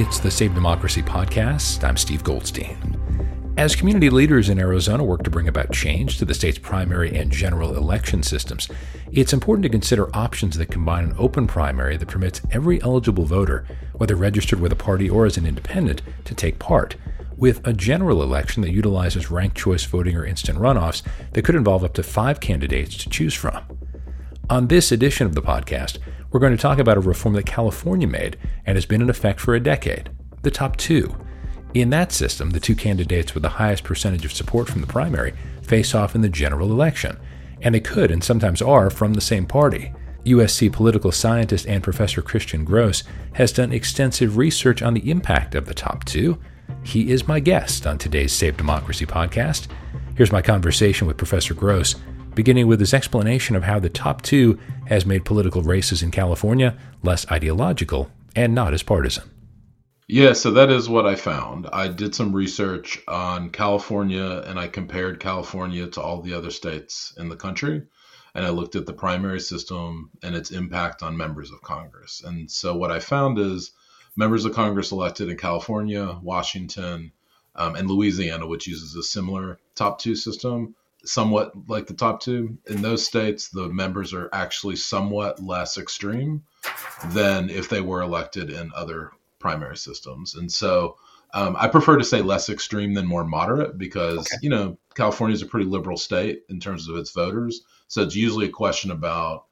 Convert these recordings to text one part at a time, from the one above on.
It's the Save Democracy podcast. I'm Steve Goldstein. As community leaders in Arizona work to bring about change to the state's primary and general election systems, it's important to consider options that combine an open primary that permits every eligible voter, whether registered with a party or as an independent, to take part, with a general election that utilizes ranked choice voting or instant runoffs that could involve up to five candidates to choose from. On this edition of the podcast, we're going to talk about a reform that California made and has been in effect for a decade the top two. In that system, the two candidates with the highest percentage of support from the primary face off in the general election, and they could and sometimes are from the same party. USC political scientist and professor Christian Grose has done extensive research on the impact of the top two. He is my guest on today's Save Democracy podcast. Here's my conversation with Professor Grose, beginning with his explanation of how the top two has made political races in California less ideological and not as partisan. Yeah, so that is what I found. I did some research on California and I compared California to all the other states in the country. And I looked at the primary system and its impact on members of Congress. And so what I found is members of Congress elected in California, Washington, um, and Louisiana, which uses a similar top two system, somewhat like the top two. In those states, the members are actually somewhat less extreme than if they were elected in other primary systems. And so um, I prefer to say less extreme than more moderate because, okay. you know, California is a pretty liberal state in terms of its voters. So it's usually a question about,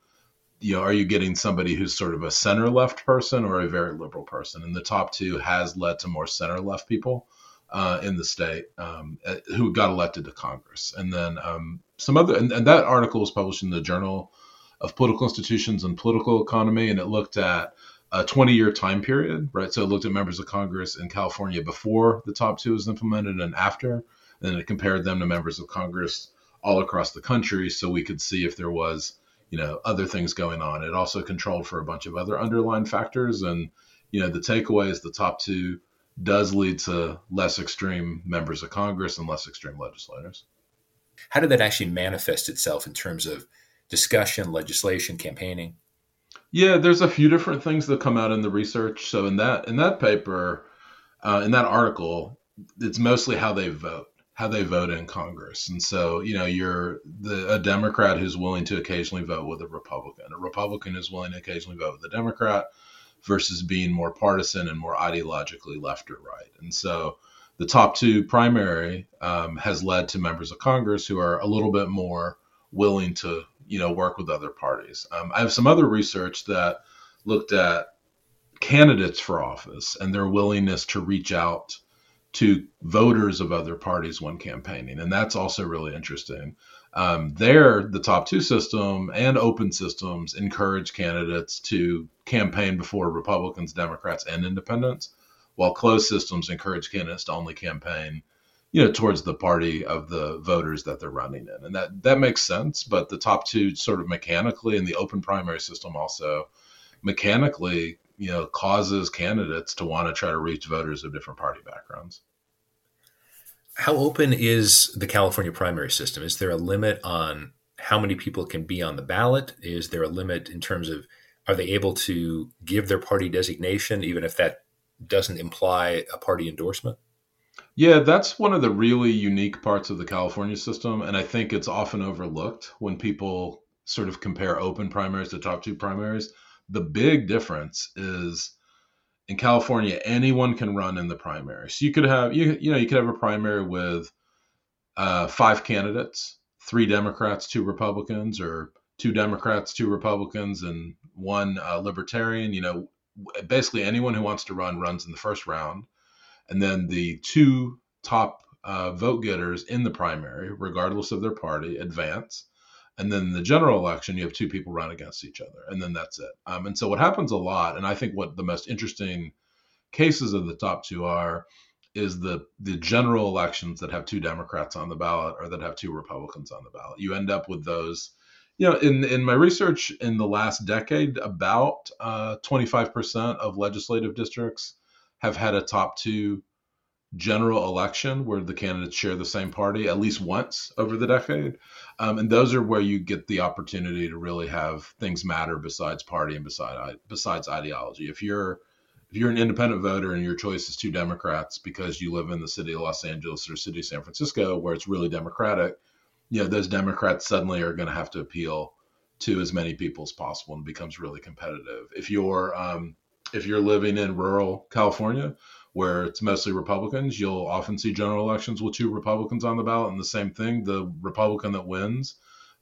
you know, are you getting somebody who's sort of a center left person or a very liberal person? And the top two has led to more center left people uh, in the state um, uh, who got elected to Congress. And then um, some other, and, and that article was published in the Journal of Political Institutions and Political Economy, and it looked at a 20 year time period, right? So it looked at members of Congress in California before the top two was implemented and after, and then it compared them to members of Congress all across the country so we could see if there was, you know, other things going on. It also controlled for a bunch of other underlying factors. And, you know, the takeaway is the top two does lead to less extreme members of Congress and less extreme legislators. How did that actually manifest itself in terms of discussion, legislation, campaigning? Yeah, there's a few different things that come out in the research. So in that in that paper, uh, in that article, it's mostly how they vote, how they vote in Congress. And so you know, you're the a Democrat who's willing to occasionally vote with a Republican, a Republican who's willing to occasionally vote with a Democrat, versus being more partisan and more ideologically left or right. And so the top two primary um, has led to members of Congress who are a little bit more willing to you know work with other parties. Um, I have some other research that looked at candidates for office and their willingness to reach out to voters of other parties when campaigning, and that's also really interesting. Um, there, the top two system and open systems encourage candidates to campaign before Republicans, Democrats, and Independents, while closed systems encourage candidates to only campaign you know towards the party of the voters that they're running in. And that that makes sense but the top two sort of mechanically and the open primary system also mechanically you know causes candidates to want to try to reach voters of different party backgrounds how open is the california primary system is there a limit on how many people can be on the ballot is there a limit in terms of are they able to give their party designation even if that doesn't imply a party endorsement yeah, that's one of the really unique parts of the California system. And I think it's often overlooked when people sort of compare open primaries to top two primaries. The big difference is in California, anyone can run in the primary. So you could have you you know you could have a primary with uh, five candidates, three Democrats, two Republicans, or two Democrats, two Republicans, and one uh, Libertarian. You know, basically anyone who wants to run runs in the first round and then the two top uh, vote getters in the primary, regardless of their party, advance. And then the general election, you have two people run against each other, and then that's it. Um, and so what happens a lot, and I think what the most interesting cases of the top two are, is the the general elections that have two Democrats on the ballot or that have two Republicans on the ballot. You end up with those. You know, in in my research in the last decade, about uh, 25% of legislative districts have had a top two general election where the candidates share the same party at least once over the decade. Um, and those are where you get the opportunity to really have things matter besides party and beside, besides ideology. If you're if you're an independent voter and your choice is two Democrats because you live in the city of Los Angeles or city of San Francisco where it's really Democratic, you know, those Democrats suddenly are going to have to appeal to as many people as possible and becomes really competitive. If you're um, if you're living in rural California where it's mostly Republicans, you'll often see general elections with two Republicans on the ballot. And the same thing, the Republican that wins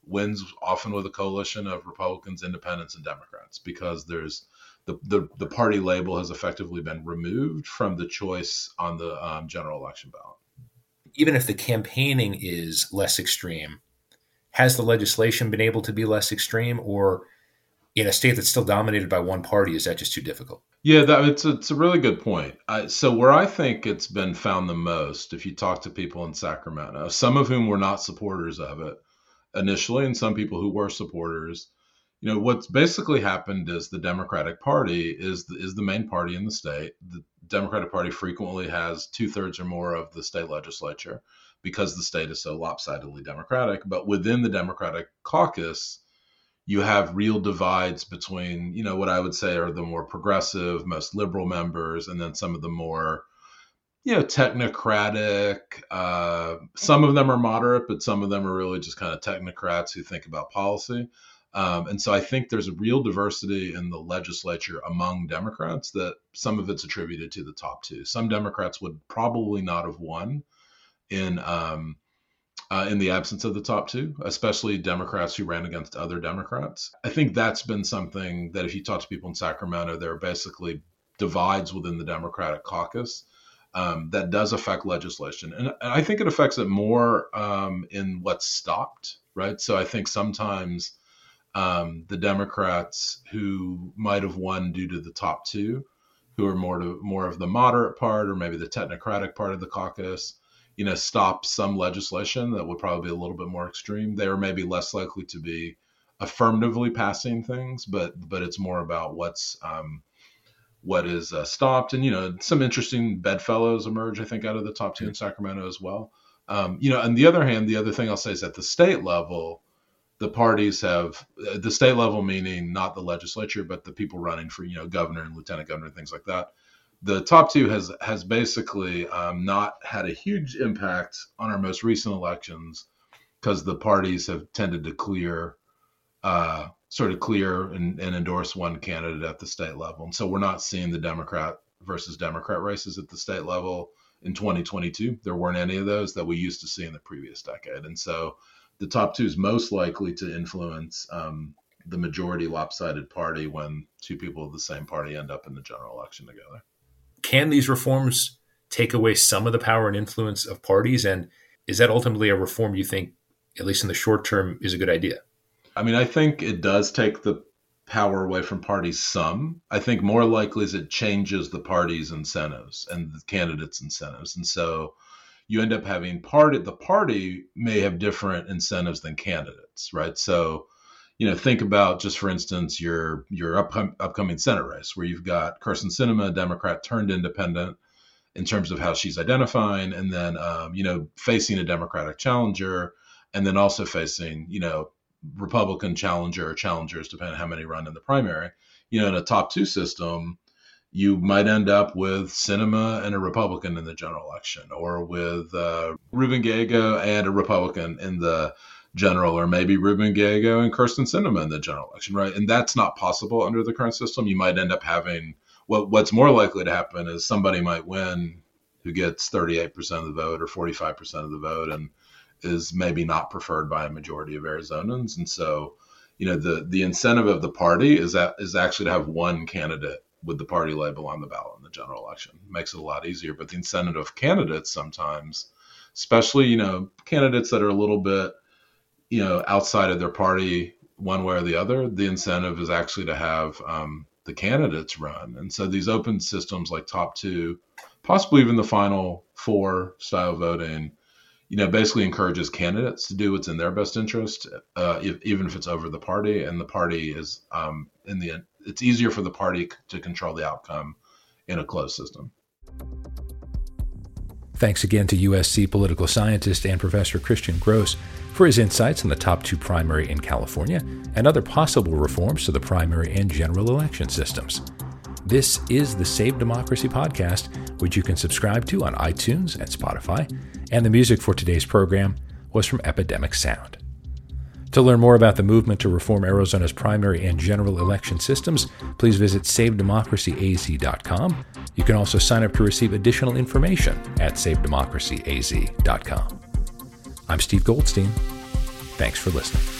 wins often with a coalition of Republicans, independents, and Democrats because there's the, the, the party label has effectively been removed from the choice on the um, general election ballot. Even if the campaigning is less extreme, has the legislation been able to be less extreme, or in a state that's still dominated by one party, is that just too difficult? Yeah, that, it's a, it's a really good point. I, so where I think it's been found the most, if you talk to people in Sacramento, some of whom were not supporters of it initially, and some people who were supporters, you know what's basically happened is the Democratic Party is the, is the main party in the state. The Democratic Party frequently has two thirds or more of the state legislature because the state is so lopsidedly Democratic. But within the Democratic caucus, you have real divides between you know what I would say are the more progressive, most liberal members, and then some of the more you know technocratic. Uh, some of them are moderate, but some of them are really just kind of technocrats who think about policy. Um, and so I think there's a real diversity in the legislature among Democrats that some of it's attributed to the top two. Some Democrats would probably not have won in um, uh, in the absence of the top two, especially Democrats who ran against other Democrats. I think that's been something that if you talk to people in Sacramento, there are basically divides within the Democratic caucus. Um, that does affect legislation. And, and, I think it affects it more um, in what's stopped, right? So I think sometimes um, the Democrats who might have won due to the top two, who are more to more of the moderate part or maybe the technocratic part of the caucus, you know, stop some legislation that would probably be a little bit more extreme. They are maybe less likely to be affirmatively passing things, but but it's more about what's um, what is uh, stopped. And you know, some interesting bedfellows emerge, I think, out of the top two in Sacramento as well. Um, you know, on the other hand, the other thing I'll say is at the state level, the parties have the state level meaning not the legislature but the people running for you know governor and lieutenant governor and things like that the top two has has basically um, not had a huge impact on our most recent elections because the parties have tended to clear uh, sort of clear and, and endorse one candidate at the state level. And so we're not seeing the democrat versus democrat races at the state level in 2022 there weren't any of those that we used to see in the previous decade. And so the top two is most likely to influence um, the majority lopsided party when two people of the same party end up in the general election together. Can these reforms take away some of the power and influence of parties? And is that ultimately a reform you think, at least in the short term, is a good idea? I mean, I think it does take the power away from parties some. I think more likely is it changes the party's incentives and the candidates' incentives. And so you end up having party the party may have different incentives than candidates, right? So, you know, think about just for instance your your up, upcoming Senate race where you've got Kyrsten Sinema, Democrat turned independent in terms of how she's identifying, and then um, you know facing a Democratic challenger, and then also facing you know Republican challenger or challengers, depending on how many run in the primary. You know, in a top two system, you might end up with Sinema and a Republican in the general election, or with uh, Ruben Gallego and a Republican in the general, or maybe Ruben Gallego and Kyrsten Sinema in the general election, right? And that's not possible under the current system. You might end up having what what's more likely to happen is somebody might win who gets 38% of the vote or 45% of the vote and is maybe not preferred by a majority of Arizonans. And so, you know, the the incentive of the party is that is actually to have one candidate with the party label on the ballot in the general election. It makes it a lot easier. But the incentive of candidates sometimes, especially, you know, candidates that are a little bit, you know, outside of their party one way or the other, the incentive is actually to have um, the candidates run. And so these open systems like top two, possibly even the final four style voting, you know, basically encourages candidates to do what's in their best interest, uh, if, even if it's over the party. And the party is um, in the it's easier for the party to control the outcome in a closed system. Thanks again to USC political scientist and professor Christian Grose for his insights on the top two primary in California and other possible reforms to the primary and general election systems. This is the Save Democracy podcast, which you can subscribe to on iTunes and Spotify, and the music for today's program was from Epidemic Sound. To learn more about the movement to reform Arizona's primary and general election systems, please visit SaveDemocracyAZ.com. You can also sign up to receive additional information at SaveDemocracyAZ.com. I'm Steve Goldstein. Thanks for listening.